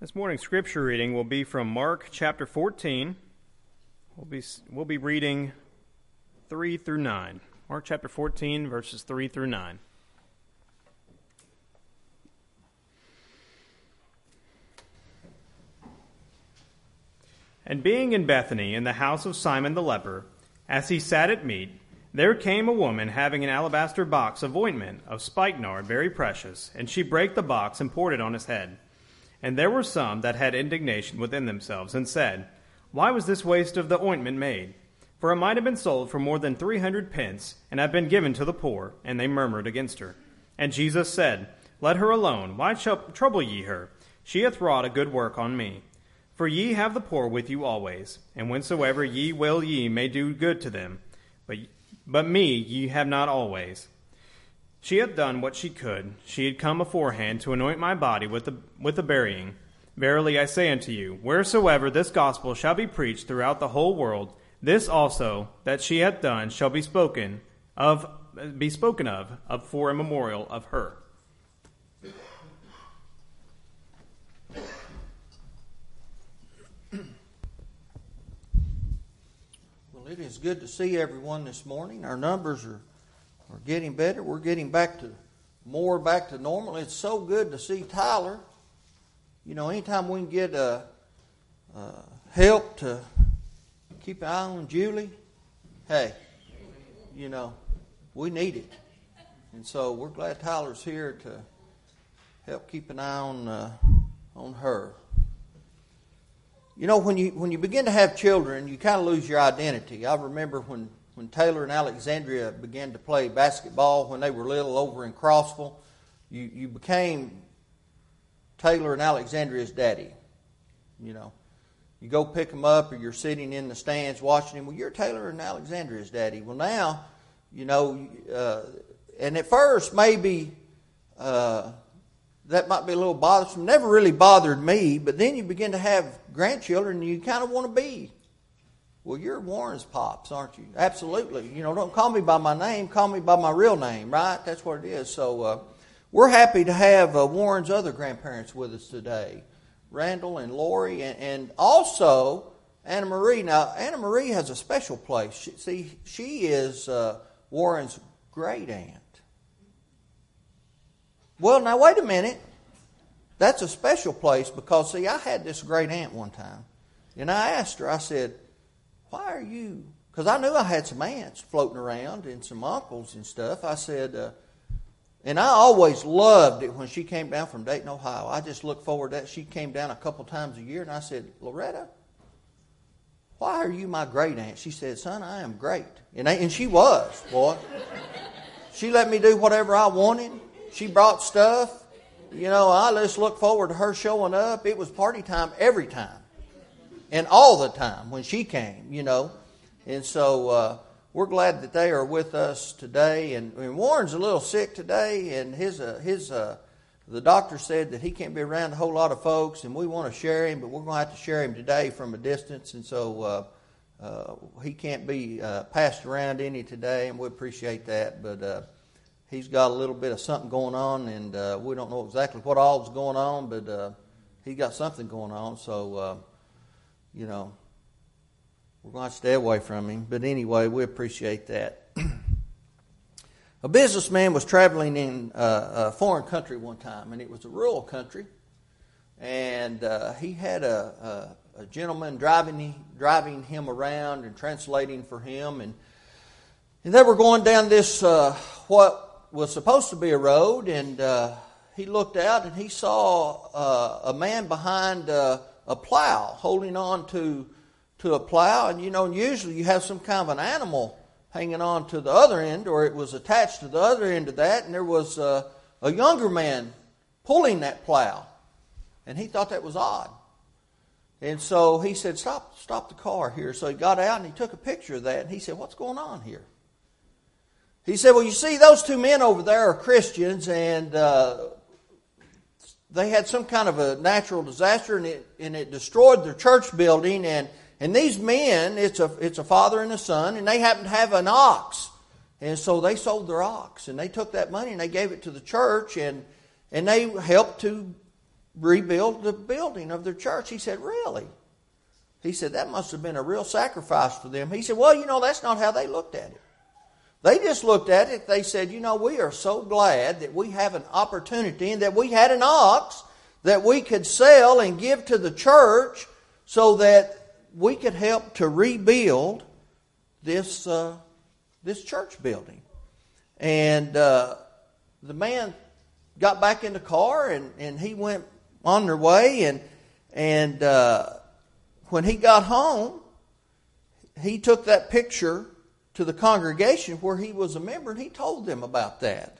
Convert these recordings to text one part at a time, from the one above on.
This morning's scripture reading will be from Mark chapter 14. We'll be, we'll be reading 3 through 9. Mark chapter 14, verses 3 through 9. And being in Bethany, in the house of Simon the leper, as he sat at meat, there came a woman having an alabaster box of ointment of spikenard very precious, and she brake the box and poured it on his head. And there were some that had indignation within themselves, and said, Why was this waste of the ointment made? For it might have been sold for more than three hundred pence, and have been given to the poor. And they murmured against her. And Jesus said, Let her alone. Why trouble ye her? She hath wrought a good work on me. For ye have the poor with you always, and whensoever ye will ye may do good to them. But, but me ye have not always. She hath done what she could. She had come aforehand to anoint my body with the, with the burying. Verily I say unto you, wheresoever this gospel shall be preached throughout the whole world, this also that she hath done shall be spoken of, be spoken of, of for a memorial of her. Well, it is good to see everyone this morning. Our numbers are getting better. We're getting back to more back to normal. It's so good to see Tyler. You know, anytime we can get uh, uh, help to keep an eye on Julie, hey, you know, we need it. And so we're glad Tyler's here to help keep an eye on uh, on her. You know, when you when you begin to have children, you kind of lose your identity. I remember when when Taylor and Alexandria began to play basketball when they were little over in Crossville, you, you became Taylor and Alexandria's daddy. You know, you go pick them up or you're sitting in the stands watching them. Well, you're Taylor and Alexandria's daddy. Well, now, you know, uh, and at first maybe uh, that might be a little bothersome. Never really bothered me, but then you begin to have grandchildren and you kind of want to be well, you're Warren's pops, aren't you? Absolutely. You know, don't call me by my name, call me by my real name, right? That's what it is. So uh, we're happy to have uh, Warren's other grandparents with us today Randall and Lori, and, and also Anna Marie. Now, Anna Marie has a special place. She, see, she is uh, Warren's great aunt. Well, now, wait a minute. That's a special place because, see, I had this great aunt one time. And I asked her, I said, why are you? Because I knew I had some aunts floating around and some uncles and stuff. I said, uh, and I always loved it when she came down from Dayton, Ohio. I just looked forward to that. She came down a couple times a year, and I said, Loretta, why are you my great aunt? She said, son, I am great. And, I, and she was, boy. she let me do whatever I wanted. She brought stuff. You know, I just looked forward to her showing up. It was party time every time and all the time when she came, you know. And so uh, we're glad that they are with us today. And, and Warren's a little sick today, and his uh, his uh, the doctor said that he can't be around a whole lot of folks, and we want to share him, but we're going to have to share him today from a distance, and so. Uh, uh, he can't be uh, passed around any today, and we appreciate that. But he's got a little bit of something going on, and we don't know exactly what all is going on, but he's got something going on. So you know, we're going to stay away from him. But anyway, we appreciate that. a businessman was traveling in uh, a foreign country one time, and it was a rural country. And uh, he had a, a, a, gentleman driving, driving him around and translating for him. And, and they were going down this, uh, what was supposed to be a road, and uh, he looked out and he saw uh, a man behind uh, a plow, holding on to, to a plow. And you know, usually you have some kind of an animal hanging on to the other end, or it was attached to the other end of that, and there was a, a younger man pulling that plow. And he thought that was odd. And so he said, Stop, stop the car here. So he got out and he took a picture of that, and he said, What's going on here? He said, Well, you see, those two men over there are Christians, and uh, they had some kind of a natural disaster and it, and it destroyed their church building and, and these men, it's a, it's a father and a son, and they happened to have an ox. And so they sold their ox and they took that money and they gave it to the church and, and they helped to rebuild the building of their church. He said, Really? He said, That must have been a real sacrifice for them. He said, Well, you know, that's not how they looked at it. They just looked at it, they said, You know, we are so glad that we have an opportunity and that we had an ox that we could sell and give to the church so that we could help to rebuild this, uh, this church building. And uh, the man got back in the car and, and he went on their way. And, and uh, when he got home, he took that picture to the congregation where he was a member and he told them about that.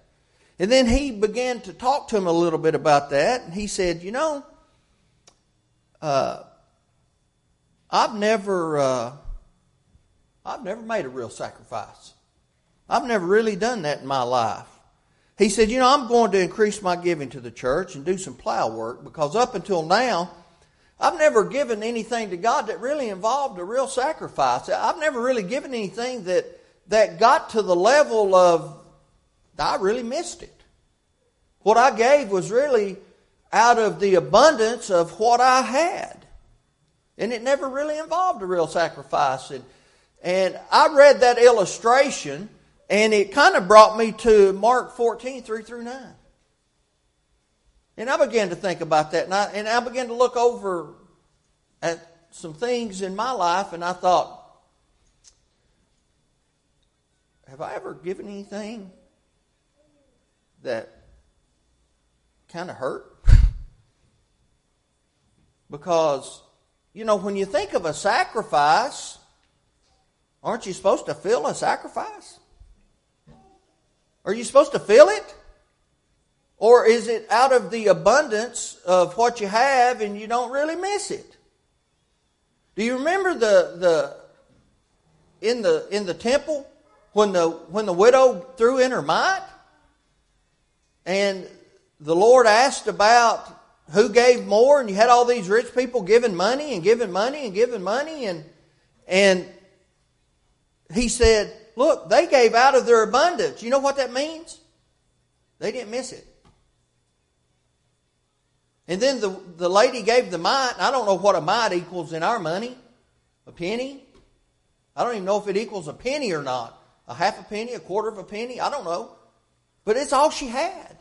And then he began to talk to him a little bit about that. And he said, You know, uh, I've never, uh, I've never made a real sacrifice. I've never really done that in my life. He said, You know, I'm going to increase my giving to the church and do some plow work because up until now, I've never given anything to God that really involved a real sacrifice. I've never really given anything that, that got to the level of, I really missed it. What I gave was really out of the abundance of what I had. And it never really involved a real sacrifice. And, and I read that illustration and it kind of brought me to Mark 14, 3 through 9. And I began to think about that. And I, and I began to look over at some things in my life, and I thought, have I ever given anything that kind of hurt? because, you know, when you think of a sacrifice, aren't you supposed to feel a sacrifice? Are you supposed to feel it? Or is it out of the abundance of what you have and you don't really miss it? Do you remember the, the in the in the temple when the when the widow threw in her mite? And the Lord asked about who gave more, and you had all these rich people giving money and giving money and giving money, and and he said, Look, they gave out of their abundance. You know what that means? They didn't miss it. And then the, the lady gave the mite. I don't know what a mite equals in our money. A penny? I don't even know if it equals a penny or not. A half a penny, a quarter of a penny? I don't know. But it's all she had.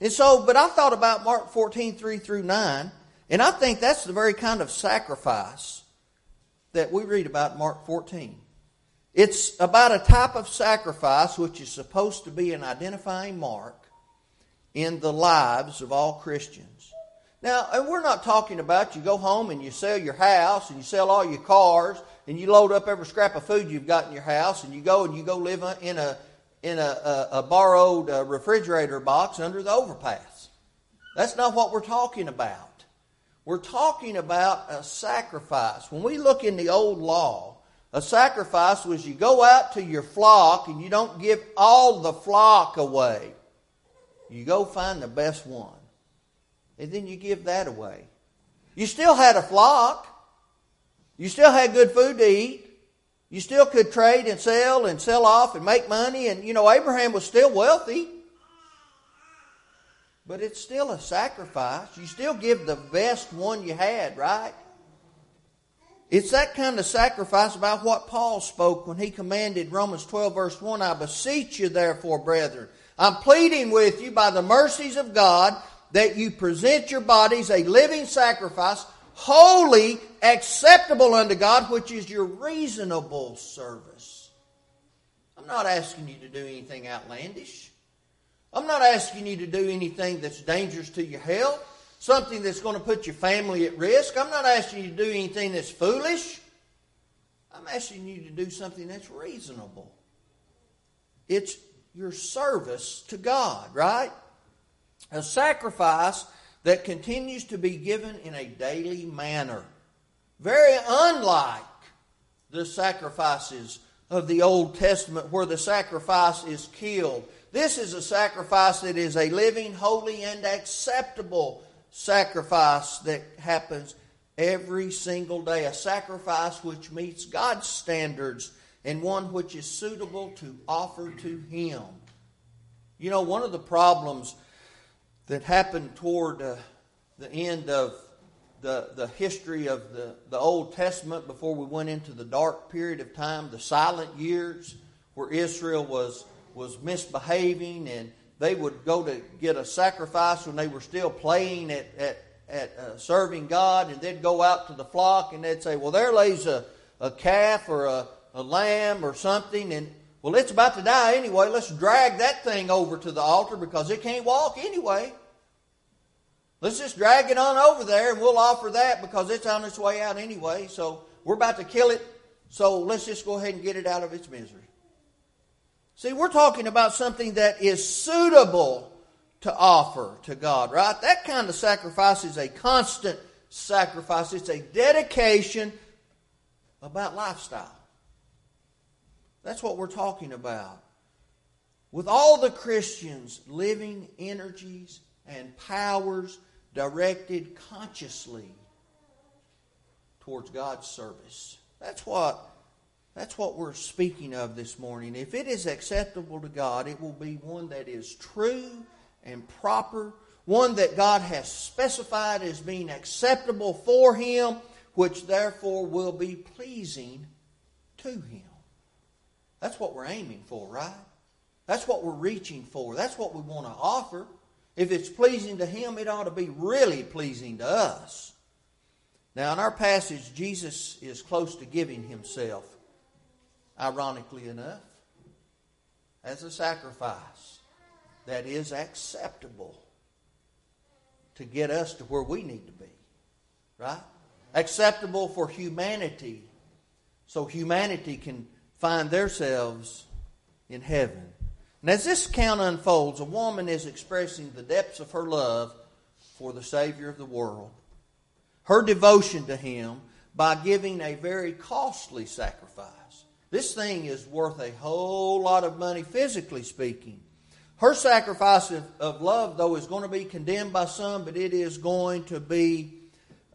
And so, but I thought about Mark 14, 3 through 9, and I think that's the very kind of sacrifice that we read about in Mark 14. It's about a type of sacrifice which is supposed to be an identifying mark in the lives of all Christians. Now, and we're not talking about you go home and you sell your house and you sell all your cars and you load up every scrap of food you've got in your house and you go and you go live in a in a, a, a borrowed uh, refrigerator box under the overpass. That's not what we're talking about. We're talking about a sacrifice. When we look in the old law, a sacrifice was you go out to your flock and you don't give all the flock away. You go find the best one. And then you give that away. You still had a flock. You still had good food to eat. You still could trade and sell and sell off and make money. And, you know, Abraham was still wealthy. But it's still a sacrifice. You still give the best one you had, right? It's that kind of sacrifice about what Paul spoke when he commanded Romans 12, verse 1 I beseech you, therefore, brethren. I'm pleading with you by the mercies of God that you present your bodies a living sacrifice, holy, acceptable unto God, which is your reasonable service. I'm not asking you to do anything outlandish. I'm not asking you to do anything that's dangerous to your health something that's going to put your family at risk. I'm not asking you to do anything that's foolish. I'm asking you to do something that's reasonable. It's your service to God, right? A sacrifice that continues to be given in a daily manner. Very unlike the sacrifices of the Old Testament where the sacrifice is killed. This is a sacrifice that is a living, holy, and acceptable sacrifice that happens every single day, a sacrifice which meets God's standards and one which is suitable to offer to Him. You know, one of the problems that happened toward uh, the end of the, the history of the, the Old Testament before we went into the dark period of time, the silent years where Israel was, was misbehaving and they would go to get a sacrifice when they were still playing at, at, at uh, serving God, and they'd go out to the flock and they'd say, Well, there lays a, a calf or a, a lamb or something, and well, it's about to die anyway. Let's drag that thing over to the altar because it can't walk anyway. Let's just drag it on over there and we'll offer that because it's on its way out anyway. So we're about to kill it. So let's just go ahead and get it out of its misery. See, we're talking about something that is suitable to offer to God, right? That kind of sacrifice is a constant sacrifice, it's a dedication about lifestyle. That's what we're talking about. With all the Christians living energies and powers directed consciously towards God's service. That's what that's what we're speaking of this morning. If it is acceptable to God, it will be one that is true and proper, one that God has specified as being acceptable for Him, which therefore will be pleasing to Him. That's what we're aiming for, right? That's what we're reaching for. That's what we want to offer. If it's pleasing to Him, it ought to be really pleasing to us. Now, in our passage, Jesus is close to giving Himself, ironically enough, as a sacrifice that is acceptable to get us to where we need to be. Right? Acceptable for humanity so humanity can find themselves in heaven. And as this account unfolds, a woman is expressing the depths of her love for the Savior of the world, her devotion to Him by giving a very costly sacrifice. This thing is worth a whole lot of money, physically speaking. Her sacrifice of, of love, though, is going to be condemned by some, but it is going to be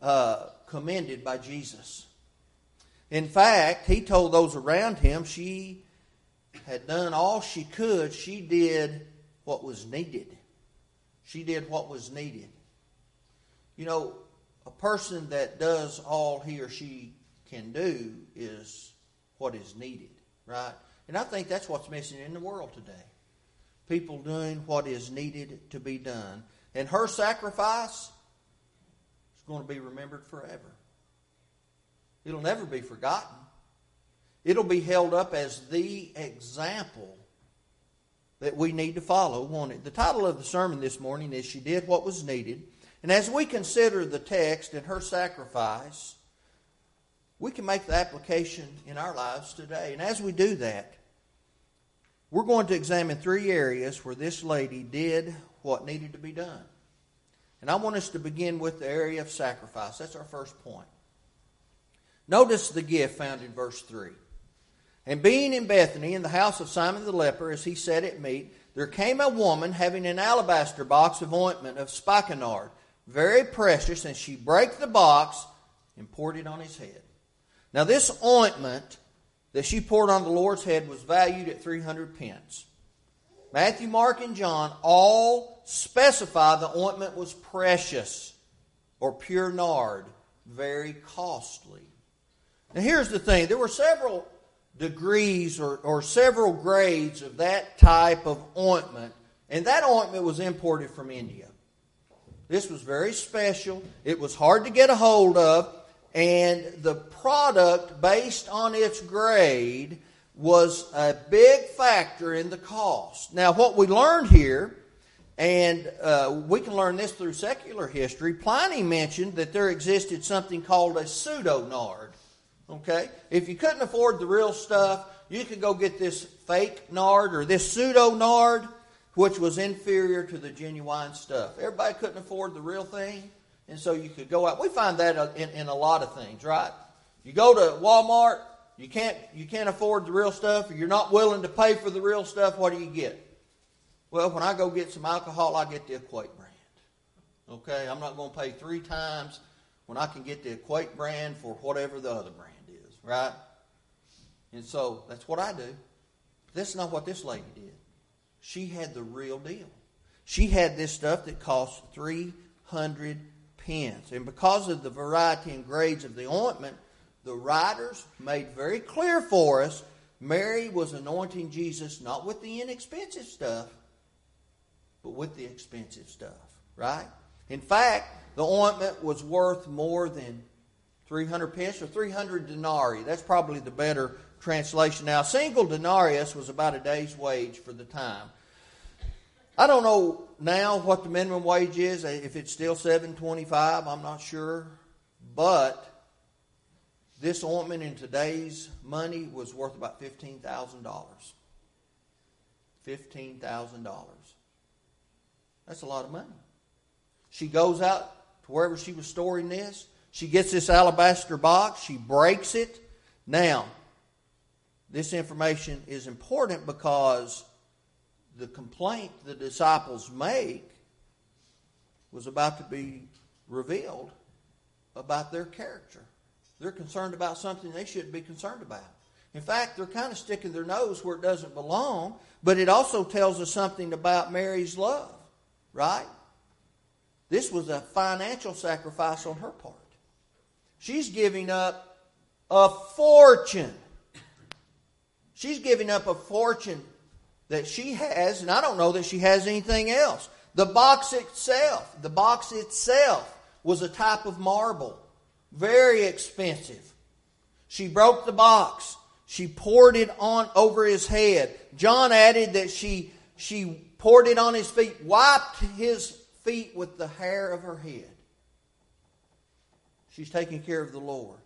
uh, commended by Jesus. In fact, he told those around him she had done all she could, she did what was needed. She did what was needed. You know, a person that does all he or she can do is what is needed, right? And I think that's what's missing in the world today. People doing what is needed to be done. And her sacrifice is going to be remembered forever. It'll never be forgotten. It'll be held up as the example that we need to follow, won't it? The title of the sermon this morning is She Did What Was Needed. And as we consider the text and her sacrifice, we can make the application in our lives today. And as we do that, we're going to examine three areas where this lady did what needed to be done. And I want us to begin with the area of sacrifice. That's our first point. Notice the gift found in verse 3. And being in Bethany, in the house of Simon the leper, as he sat at meat, there came a woman having an alabaster box of ointment of spikenard, very precious, and she brake the box and poured it on his head. Now, this ointment that she poured on the Lord's head was valued at 300 pence. Matthew, Mark, and John all specify the ointment was precious or pure nard, very costly. Now, here's the thing there were several degrees or, or several grades of that type of ointment, and that ointment was imported from India. This was very special, it was hard to get a hold of, and the product, based on its grade, was a big factor in the cost. Now, what we learned here, and uh, we can learn this through secular history, Pliny mentioned that there existed something called a pseudo nard. Okay? If you couldn't afford the real stuff, you could go get this fake nard or this pseudo nard, which was inferior to the genuine stuff. Everybody couldn't afford the real thing, and so you could go out. We find that in, in a lot of things, right? You go to Walmart, you can't you can't afford the real stuff, or you're not willing to pay for the real stuff. What do you get? Well, when I go get some alcohol, I get the Equate brand. Okay, I'm not going to pay three times when I can get the Equate brand for whatever the other brand right? And so that's what I do. That's not what this lady did. She had the real deal. She had this stuff that cost 300 pence. And because of the variety and grades of the ointment, the writers made very clear for us Mary was anointing Jesus not with the inexpensive stuff, but with the expensive stuff, right? In fact, the ointment was worth more than 300 pence or 300 denarii. That's probably the better translation. Now, a single denarius was about a day's wage for the time. I don't know now what the minimum wage is, uh, if it's still 725, I'm not sure. But this ointment in today's money was worth about $15,000. $15,000. That's a lot of money. She goes out to wherever she was storing this. She gets this alabaster box. She breaks it. Now, this information is important because the complaint the disciples make was about to be revealed about their character. They're concerned about something they shouldn't be concerned about. In fact, they're kind of sticking their nose where it doesn't belong, but it also tells us something about Mary's love, right? This was a financial sacrifice on her part. She's giving up a fortune. She's giving up a fortune that she has, and I don't know that she has anything else. The box itself, the box itself was a type of marble, very expensive. She broke the box. She poured it on over his head. John added that she she poured it on his feet, wiped his feet with the hair of her head. She's taking care of the Lord.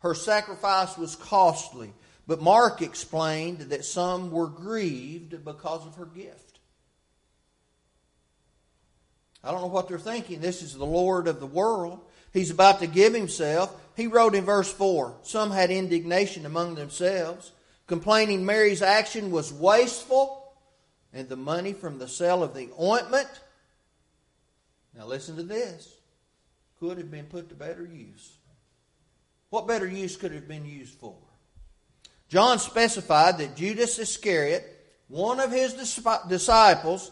Her sacrifice was costly. But Mark explained that some were grieved because of her gift. I don't know what they're thinking. This is the Lord of the world. He's about to give himself. He wrote in verse 4 Some had indignation among themselves, complaining Mary's action was wasteful and the money from the sale of the ointment. Now, listen to this could have been put to better use. What better use could have been used for? John specified that Judas Iscariot, one of his disciples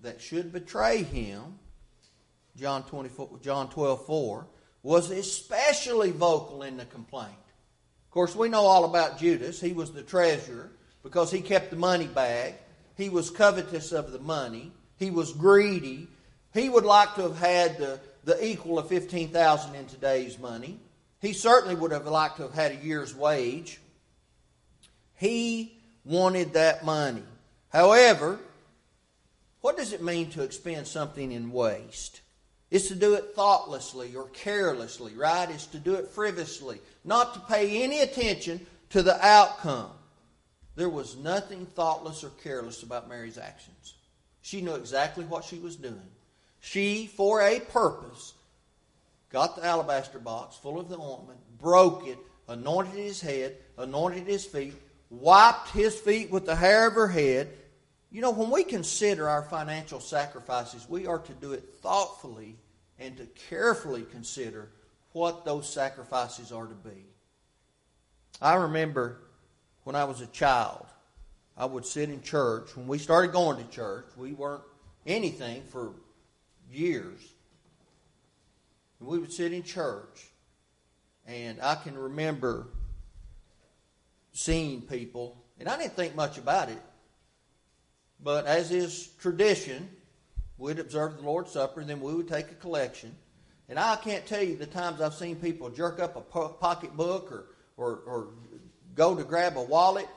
that should betray him, John, 24, John 12 4, was especially vocal in the complaint. Of course, we know all about Judas. He was the treasurer because he kept the money bag. He was covetous of the money. He was greedy. He would like to have had the, the equal of 15000 in today's money. He certainly would have liked to have had a year's wage. He wanted that money. However, what does it mean to expend something in waste? It's to do it thoughtlessly or carelessly, right? It's to do it frivolously, not to pay any attention to the outcome. There was nothing thoughtless or careless about Mary's actions. She knew exactly what she was doing. She, for a purpose, got the alabaster box full of the ointment, broke it, anointed his head, anointed his feet, wiped his feet with the hair of her head. You know, when we consider our financial sacrifices, we are to do it thoughtfully and to carefully consider what those sacrifices are to be. I remember when I was a child, I would sit in church. When we started going to church, we weren't anything for years. And we would sit in church, and I can remember seeing people, and I didn't think much about it. But as is tradition, we'd observe the Lord's Supper, and then we would take a collection. And I can't tell you the times I've seen people jerk up a pocketbook or, or, or go to grab a wallet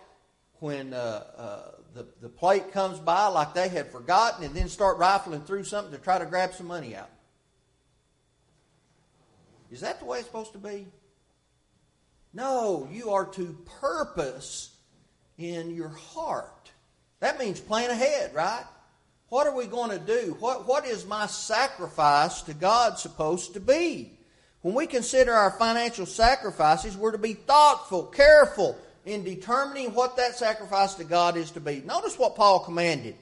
when uh, uh, the, the plate comes by like they had forgotten and then start rifling through something to try to grab some money out. Is that the way it's supposed to be? No, you are to purpose in your heart. That means plan ahead, right? What are we going to do? What, what is my sacrifice to God supposed to be? When we consider our financial sacrifices, we're to be thoughtful, careful in determining what that sacrifice to God is to be. Notice what Paul commanded.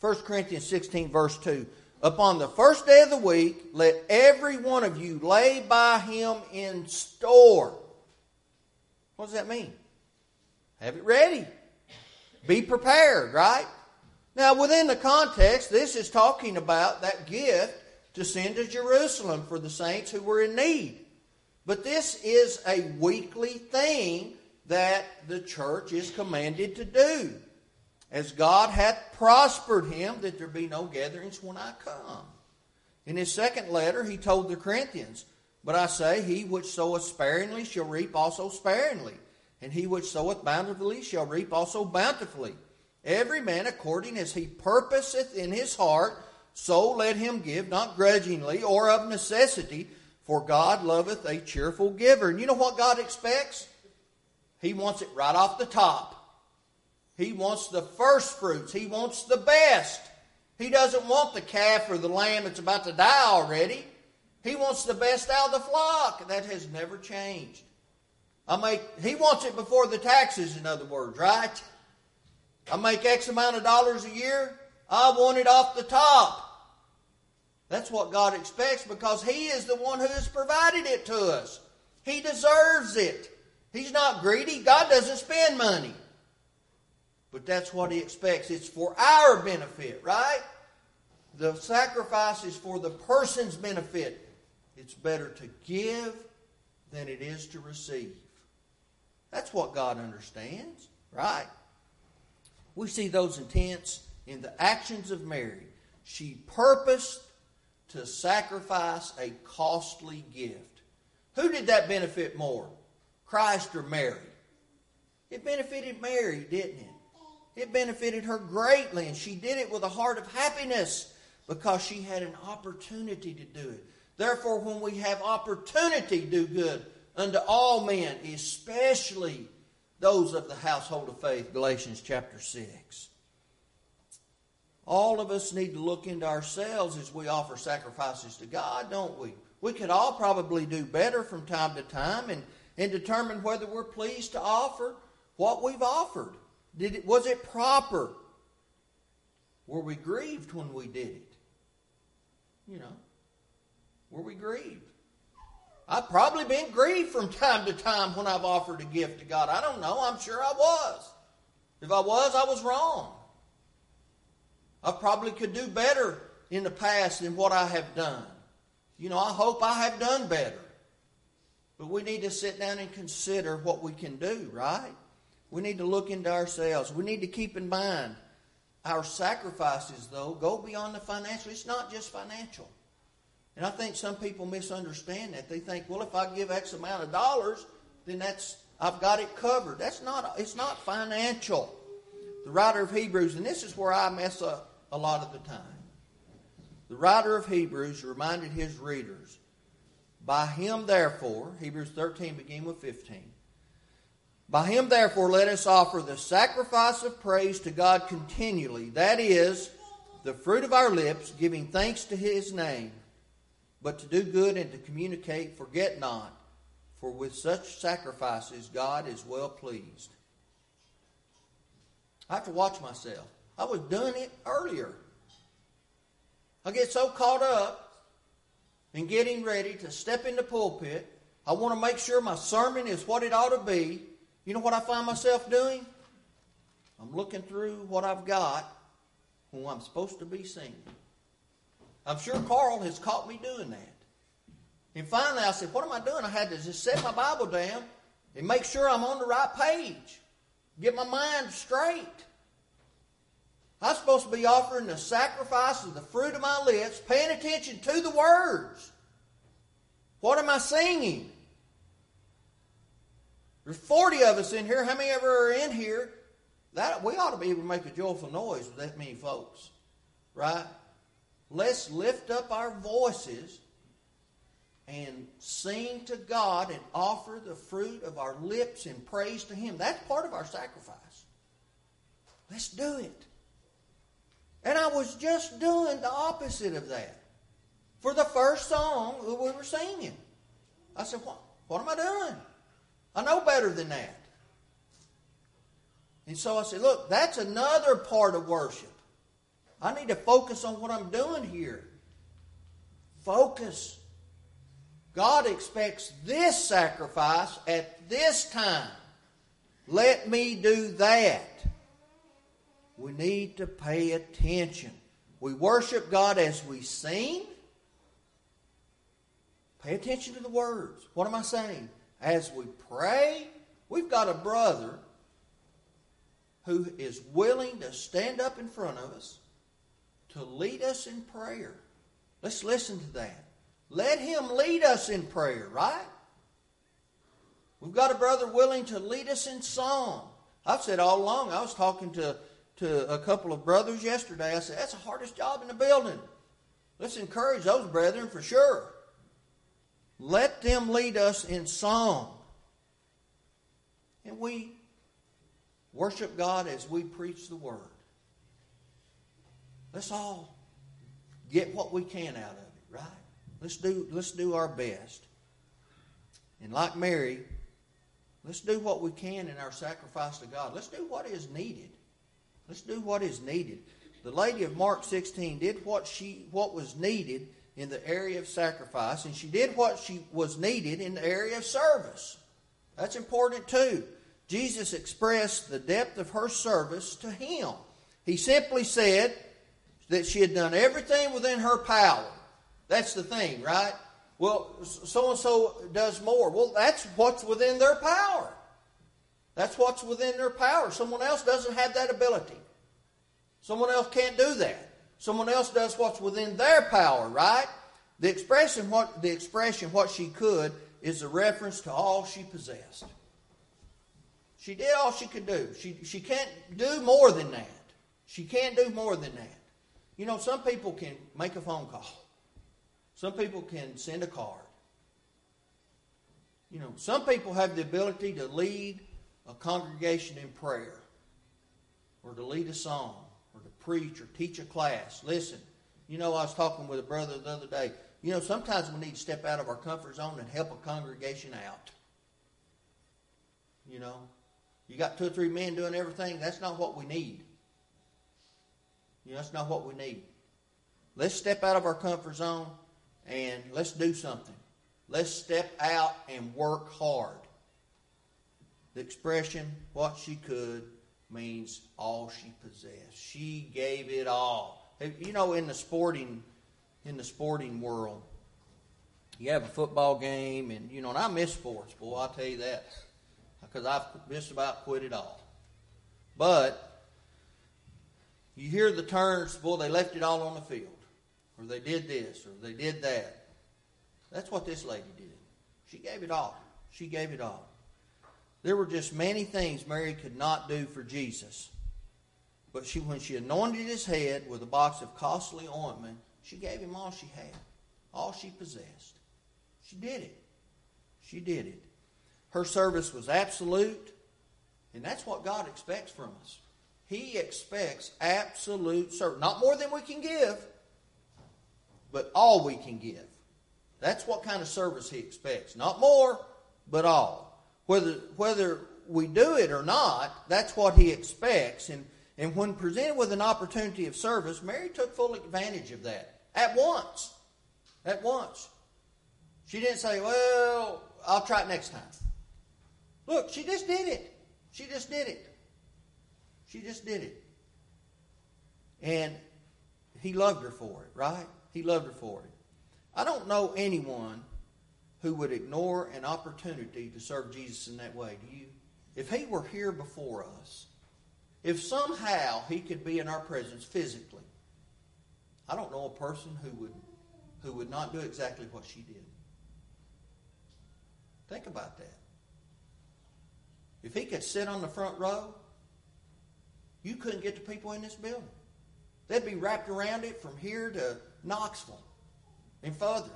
1 Corinthians 16, verse 2. Upon the first day of the week, let every one of you lay by him in store what does that mean? Have it ready. Be prepared, right? Now, within the context, this is talking about that gift to send to Jerusalem for the saints who were in need. But this is a weekly thing that the church is commanded to do. As God hath prospered him, that there be no gatherings when I come. In his second letter, he told the Corinthians, But I say, he which soweth sparingly shall reap also sparingly, and he which soweth bountifully shall reap also bountifully. Every man according as he purposeth in his heart, so let him give, not grudgingly or of necessity, for God loveth a cheerful giver. And you know what God expects? He wants it right off the top. He wants the first fruits. He wants the best. He doesn't want the calf or the lamb that's about to die already. He wants the best out of the flock. That has never changed. I make he wants it before the taxes, in other words, right? I make X amount of dollars a year. I want it off the top. That's what God expects because He is the one who has provided it to us. He deserves it. He's not greedy. God doesn't spend money. But that's what He expects. It's for our benefit, right? The sacrifice is for the person's benefit. It's better to give than it is to receive. That's what God understands, right? We see those intents in the actions of Mary. She purposed to sacrifice a costly gift. Who did that benefit more? Christ or Mary? It benefited Mary, didn't it? It benefited her greatly, and she did it with a heart of happiness because she had an opportunity to do it. Therefore, when we have opportunity, do good unto all men, especially those of the household of faith. Galatians chapter 6. All of us need to look into ourselves as we offer sacrifices to God, don't we? We could all probably do better from time to time and, and determine whether we're pleased to offer what we've offered. Did it, was it proper? Were we grieved when we did it? You know, were we grieved? I've probably been grieved from time to time when I've offered a gift to God. I don't know. I'm sure I was. If I was, I was wrong. I probably could do better in the past than what I have done. You know, I hope I have done better. But we need to sit down and consider what we can do, right? We need to look into ourselves. We need to keep in mind our sacrifices, though, go beyond the financial. It's not just financial. And I think some people misunderstand that. They think, well, if I give X amount of dollars, then that's I've got it covered. That's not it's not financial. The writer of Hebrews, and this is where I mess up a lot of the time. The writer of Hebrews reminded his readers, By him therefore, Hebrews 13 begin with 15. By him therefore let us offer the sacrifice of praise to God continually, that is, the fruit of our lips, giving thanks to his name. But to do good and to communicate, forget not, for with such sacrifices God is well pleased. I have to watch myself. I was doing it earlier. I get so caught up in getting ready to step in the pulpit. I want to make sure my sermon is what it ought to be. You know what I find myself doing? I'm looking through what I've got who I'm supposed to be singing. I'm sure Carl has caught me doing that. And finally I said, What am I doing? I had to just set my Bible down and make sure I'm on the right page, get my mind straight. I'm supposed to be offering the sacrifice of the fruit of my lips, paying attention to the words. What am I singing? There's 40 of us in here. How many ever are in here? That we ought to be able to make a joyful noise with that many folks. Right? Let's lift up our voices and sing to God and offer the fruit of our lips in praise to Him. That's part of our sacrifice. Let's do it. And I was just doing the opposite of that for the first song that we were singing. I said, What, what am I doing? I know better than that. And so I said, Look, that's another part of worship. I need to focus on what I'm doing here. Focus. God expects this sacrifice at this time. Let me do that we need to pay attention. We worship God as we sing, Pay attention to the words. What am I saying? As we pray, we've got a brother who is willing to stand up in front of us to lead us in prayer. Let's listen to that. Let him lead us in prayer, right? We've got a brother willing to lead us in song. I've said all along, I was talking to, to a couple of brothers yesterday. I said, that's the hardest job in the building. Let's encourage those brethren for sure. Let them lead us in song. And we worship God as we preach the word. Let's all get what we can out of it, right? Let's do, let's do our best. And like Mary, let's do what we can in our sacrifice to God. Let's do what is needed. Let's do what is needed. The lady of Mark 16 did what she what was needed in the area of sacrifice, and she did what she was needed in the area of service. That's important too. Jesus expressed the depth of her service to him. He simply said that she had done everything within her power. That's the thing, right? Well, so and so does more. Well, that's what's within their power. That's what's within their power. Someone else doesn't have that ability. Someone else can't do that. Someone else does what's within their power, right? The expression what the expression what she could is a reference to all she possessed. She did all she could do. She she can't do more than that. She can't do more than that. You know, some people can make a phone call. Some people can send a card. You know, some people have the ability to lead a congregation in prayer or to lead a song or to preach or teach a class. Listen, you know, I was talking with a brother the other day. You know, sometimes we need to step out of our comfort zone and help a congregation out. You know, you got two or three men doing everything. That's not what we need. You know, that's not what we need. Let's step out of our comfort zone and let's do something. Let's step out and work hard. The expression, what she could, means all she possessed. She gave it all. You know, in the sporting in the sporting world, you have a football game, and you know, and I miss sports, boy. I'll tell you that because I've just about quit it all. But you hear the terms, boy, they left it all on the field or they did this, or they did that. That's what this lady did. She gave it all. She gave it all. There were just many things Mary could not do for Jesus. But she, when she anointed his head with a box of costly ointment, she gave him all she had, all she possessed. She did it. She did it. Her service was absolute, and that's what God expects from us. He expects absolute service, not more than we can give, but all we can give. That's what kind of service he expects. Not more, but all. Whether, whether we do it or not, that's what he expects. And, and when presented with an opportunity of service, Mary took full advantage of that at once. At once. She didn't say, well, I'll try it next time. Look, she just did it. She just did it. She just did it. And he loved her for it, right? He loved her for it. I don't know anyone who would ignore an opportunity to serve Jesus in that way. Do you? If he were here before us, if somehow he could be in our presence physically, I don't know a person who would who would not do exactly what she did. Think about that. If he could sit on the front row, you couldn't get the people in this building. They'd be wrapped around it from here to Knoxville and further.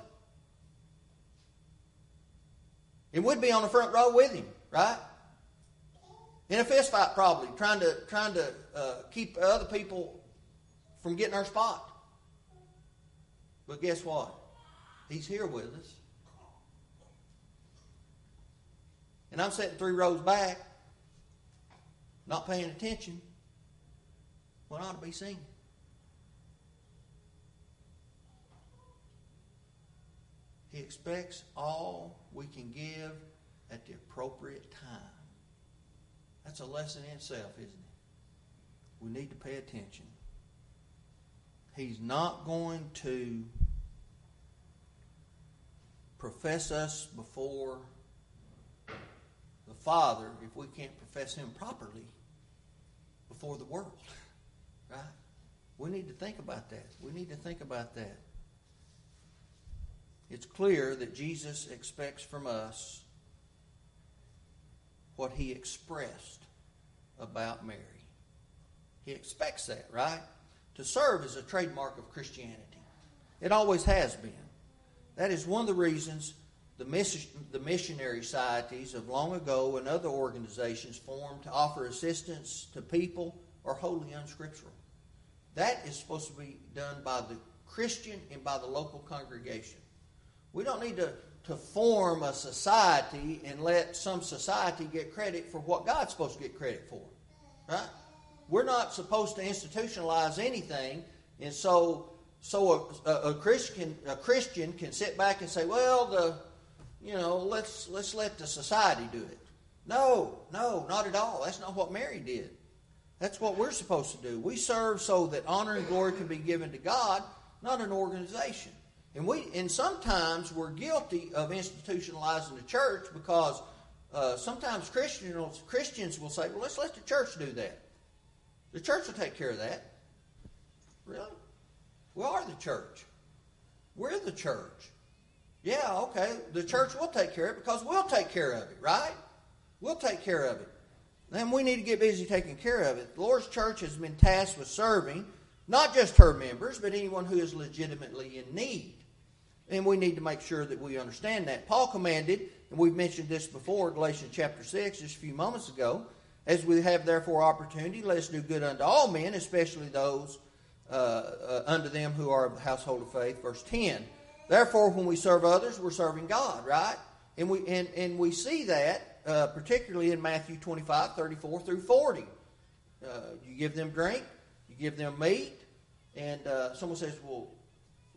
And we'd be on the front row with him, right? In a fist fight, probably trying to trying to uh, keep other people from getting our spot. But guess what? He's here with us. And I'm sitting three rows back, not paying attention when I ought to be singing. He expects all we can give at the appropriate time. That's a lesson in itself, isn't it? We need to pay attention. He's not going to profess us before the Father if we can't profess Him properly before the world? Right? We need to think about that. We need to think about that. It's clear that Jesus expects from us what He expressed about Mary. He expects that, right? To serve is a trademark of Christianity. It always has been. That is one of the reasons the, mission, the missionary societies of long ago and other organizations formed to offer assistance to people are wholly unscriptural. That is supposed to be done by the Christian and by the local congregation. We don't need to, to form a society and let some society get credit for what God's supposed to get credit for. Right? We're not supposed to institutionalize anything, and so so a, a, a, Christian a Christian can sit back and say, well, the you know let's let's let the society do it. No, no, not at all. That's not what Mary did. That's what we're supposed to do. We serve so that honor and glory can be given to God, not an organization. And we and sometimes we're guilty of institutionalizing the church because uh, sometimes Christians Christians will say, well, let's let the church do that. The church will take care of that. Really? We are the church. We're the church. Yeah, okay. The church will take care of it because we'll take care of it, right? We'll take care of it. Then we need to get busy taking care of it. The Lord's church has been tasked with serving not just her members, but anyone who is legitimately in need. And we need to make sure that we understand that. Paul commanded, and we've mentioned this before, Galatians chapter 6, just a few moments ago, as we have therefore opportunity, let us do good unto all men, especially those uh, uh, unto them who are of the household of faith. Verse 10. Therefore, when we serve others, we're serving God, right? And we, and, and we see that uh, particularly in Matthew 25, 34 through 40. Uh, you give them drink, you give them meat, and uh, someone says, Well,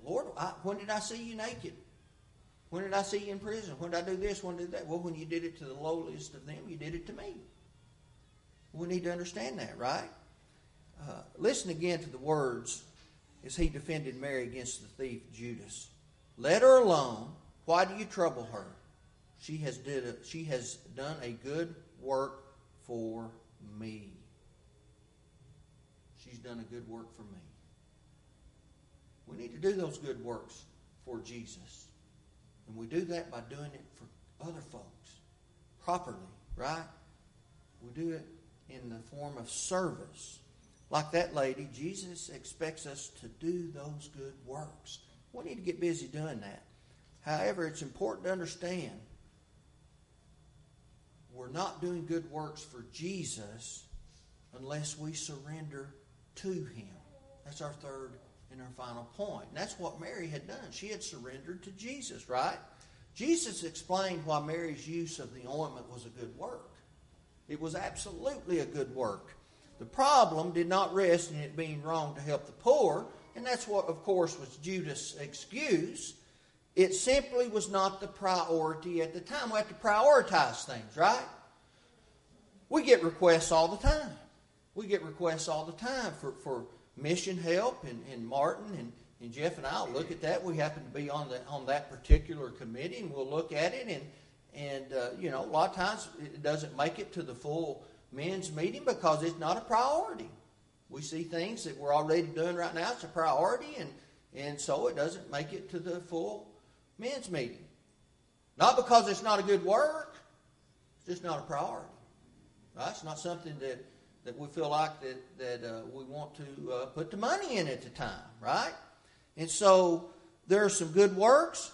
Lord, I, when did I see you naked? When did I see you in prison? When did I do this? When did that? Well, when you did it to the lowliest of them, you did it to me. We need to understand that, right? Uh, listen again to the words as he defended Mary against the thief Judas. Let her alone. Why do you trouble her? She has, did a, she has done a good work for me. She's done a good work for me. We need to do those good works for Jesus. And we do that by doing it for other folks properly, right? We do it in the form of service. Like that lady, Jesus expects us to do those good works. We need to get busy doing that. However, it's important to understand we're not doing good works for Jesus unless we surrender to Him. That's our third and our final point. And that's what Mary had done. She had surrendered to Jesus, right? Jesus explained why Mary's use of the ointment was a good work. It was absolutely a good work. The problem did not rest in it being wrong to help the poor, and that's what, of course, was Judas' excuse. It simply was not the priority at the time. We have to prioritize things, right? We get requests all the time. We get requests all the time for, for mission help, and, and Martin and, and Jeff and I will look at that. We happen to be on the on that particular committee, and we'll look at it. And and uh, you know, a lot of times it doesn't make it to the full men's meeting because it's not a priority. We see things that we're already doing right now; it's a priority, and and so it doesn't make it to the full men's meeting. Not because it's not a good work, it's just not a priority. Right? Not something that, that we feel like that, that uh, we want to uh, put the money in at the time, right? And so there are some good works.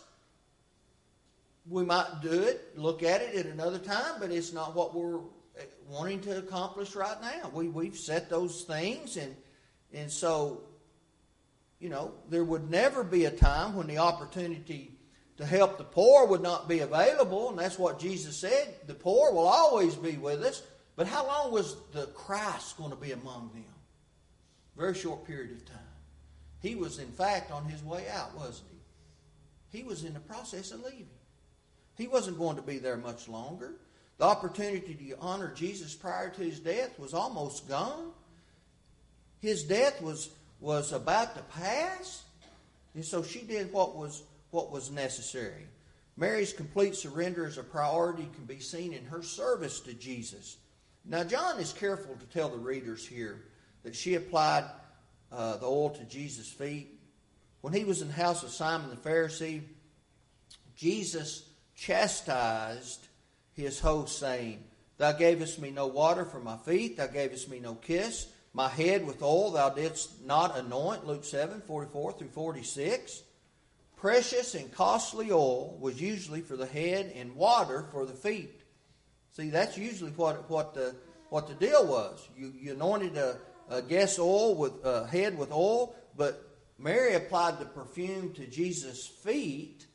We might do it, look at it at another time, but it's not what we're uh, wanting to accomplish right now. We, we've set those things, and, and so, you know, there would never be a time when the opportunity to help the poor would not be available, and that's what Jesus said. The poor will always be with us. But how long was the Christ going to be among them? Very short period of time. He was, in fact, on his way out, wasn't he? He was in the process of leaving. He wasn't going to be there much longer. The opportunity to honor Jesus prior to his death was almost gone. His death was, was about to pass. And so she did what was, what was necessary. Mary's complete surrender as a priority can be seen in her service to Jesus. Now, John is careful to tell the readers here that she applied uh, the oil to Jesus' feet. When he was in the house of Simon the Pharisee, Jesus chastised his host, saying, Thou gavest me no water for my feet, thou gavest me no kiss. My head with oil thou didst not anoint. Luke 7 44 through 46. Precious and costly oil was usually for the head and water for the feet. See, that's usually what, what, the, what the deal was. You, you anointed a, a guest oil with a head with oil, but Mary applied the perfume to Jesus' feet,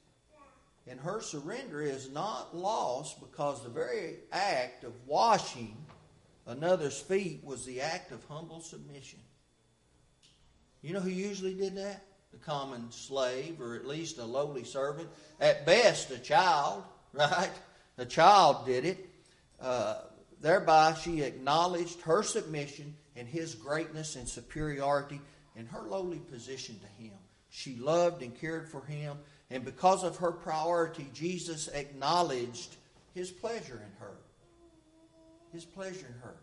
and her surrender is not lost because the very act of washing another's feet was the act of humble submission. You know who usually did that? The common slave, or at least a lowly servant. At best, a child, right? A child did it. Uh, thereby, she acknowledged her submission and his greatness and superiority and her lowly position to him. She loved and cared for him, and because of her priority, Jesus acknowledged his pleasure in her. His pleasure in her.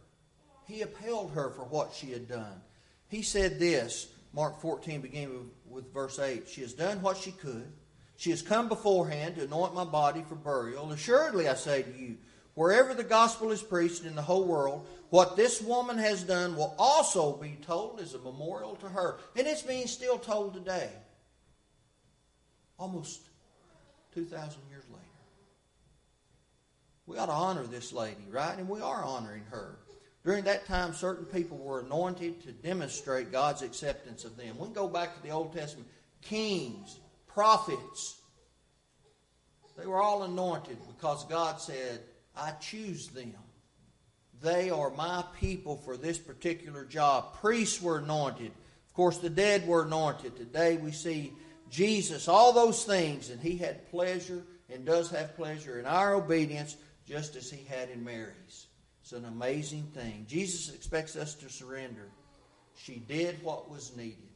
He upheld her for what she had done. He said this, Mark 14, beginning with, with verse 8 She has done what she could. She has come beforehand to anoint my body for burial. Assuredly, I say to you, wherever the gospel is preached in the whole world, what this woman has done will also be told as a memorial to her. And it's being still told today, almost 2,000 years later. We ought to honor this lady, right? And we are honoring her. During that time, certain people were anointed to demonstrate God's acceptance of them. We go back to the Old Testament. Kings, prophets, they were all anointed because God said, I choose them. They are my people for this particular job. Priests were anointed. Of course, the dead were anointed. Today we see Jesus, all those things, and he had pleasure and does have pleasure in our obedience just as he had in Mary's. It's an amazing thing. Jesus expects us to surrender. She did what was needed,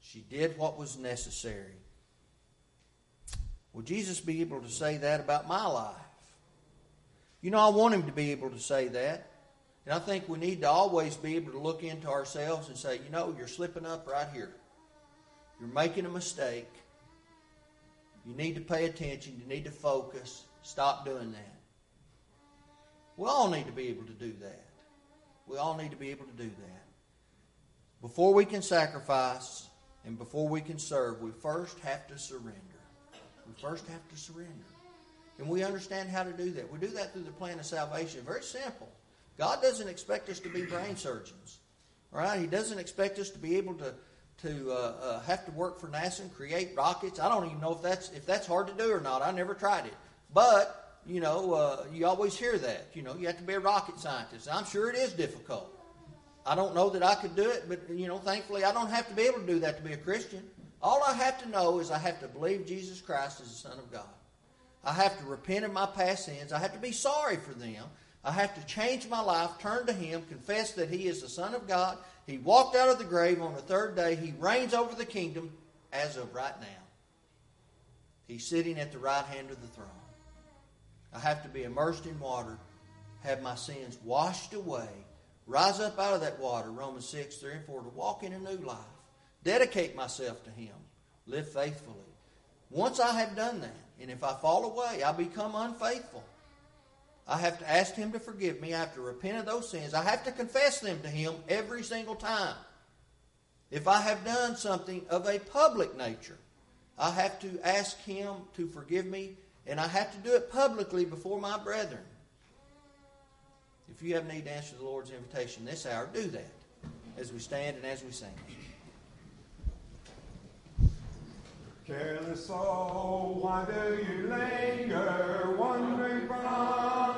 she did what was necessary. Will Jesus be able to say that about my life? You know, I want him to be able to say that. And I think we need to always be able to look into ourselves and say, you know, you're slipping up right here. You're making a mistake. You need to pay attention. You need to focus. Stop doing that. We all need to be able to do that. We all need to be able to do that. Before we can sacrifice and before we can serve, we first have to surrender. We first have to surrender. And we understand how to do that. We do that through the plan of salvation. Very simple. God doesn't expect us to be brain surgeons. right? He doesn't expect us to be able to to uh, uh, have to work for NASA and create rockets. I don't even know if that's if that's hard to do or not. I never tried it. But you know, uh, you always hear that. You know, you have to be a rocket scientist. I'm sure it is difficult. I don't know that I could do it, but you know, thankfully, I don't have to be able to do that to be a Christian. All I have to know is I have to believe Jesus Christ is the Son of God. I have to repent of my past sins. I have to be sorry for them. I have to change my life, turn to Him, confess that He is the Son of God. He walked out of the grave on the third day. He reigns over the kingdom as of right now. He's sitting at the right hand of the throne. I have to be immersed in water, have my sins washed away, rise up out of that water, Romans 6, 3 and 4, to walk in a new life, dedicate myself to Him, live faithfully. Once I have done that, and if I fall away, I become unfaithful. I have to ask Him to forgive me. I have to repent of those sins. I have to confess them to Him every single time. If I have done something of a public nature, I have to ask Him to forgive me, and I have to do it publicly before my brethren. If you have need to answer the Lord's invitation this hour, do that as we stand and as we sing. Careless soul, why do you linger, wandering from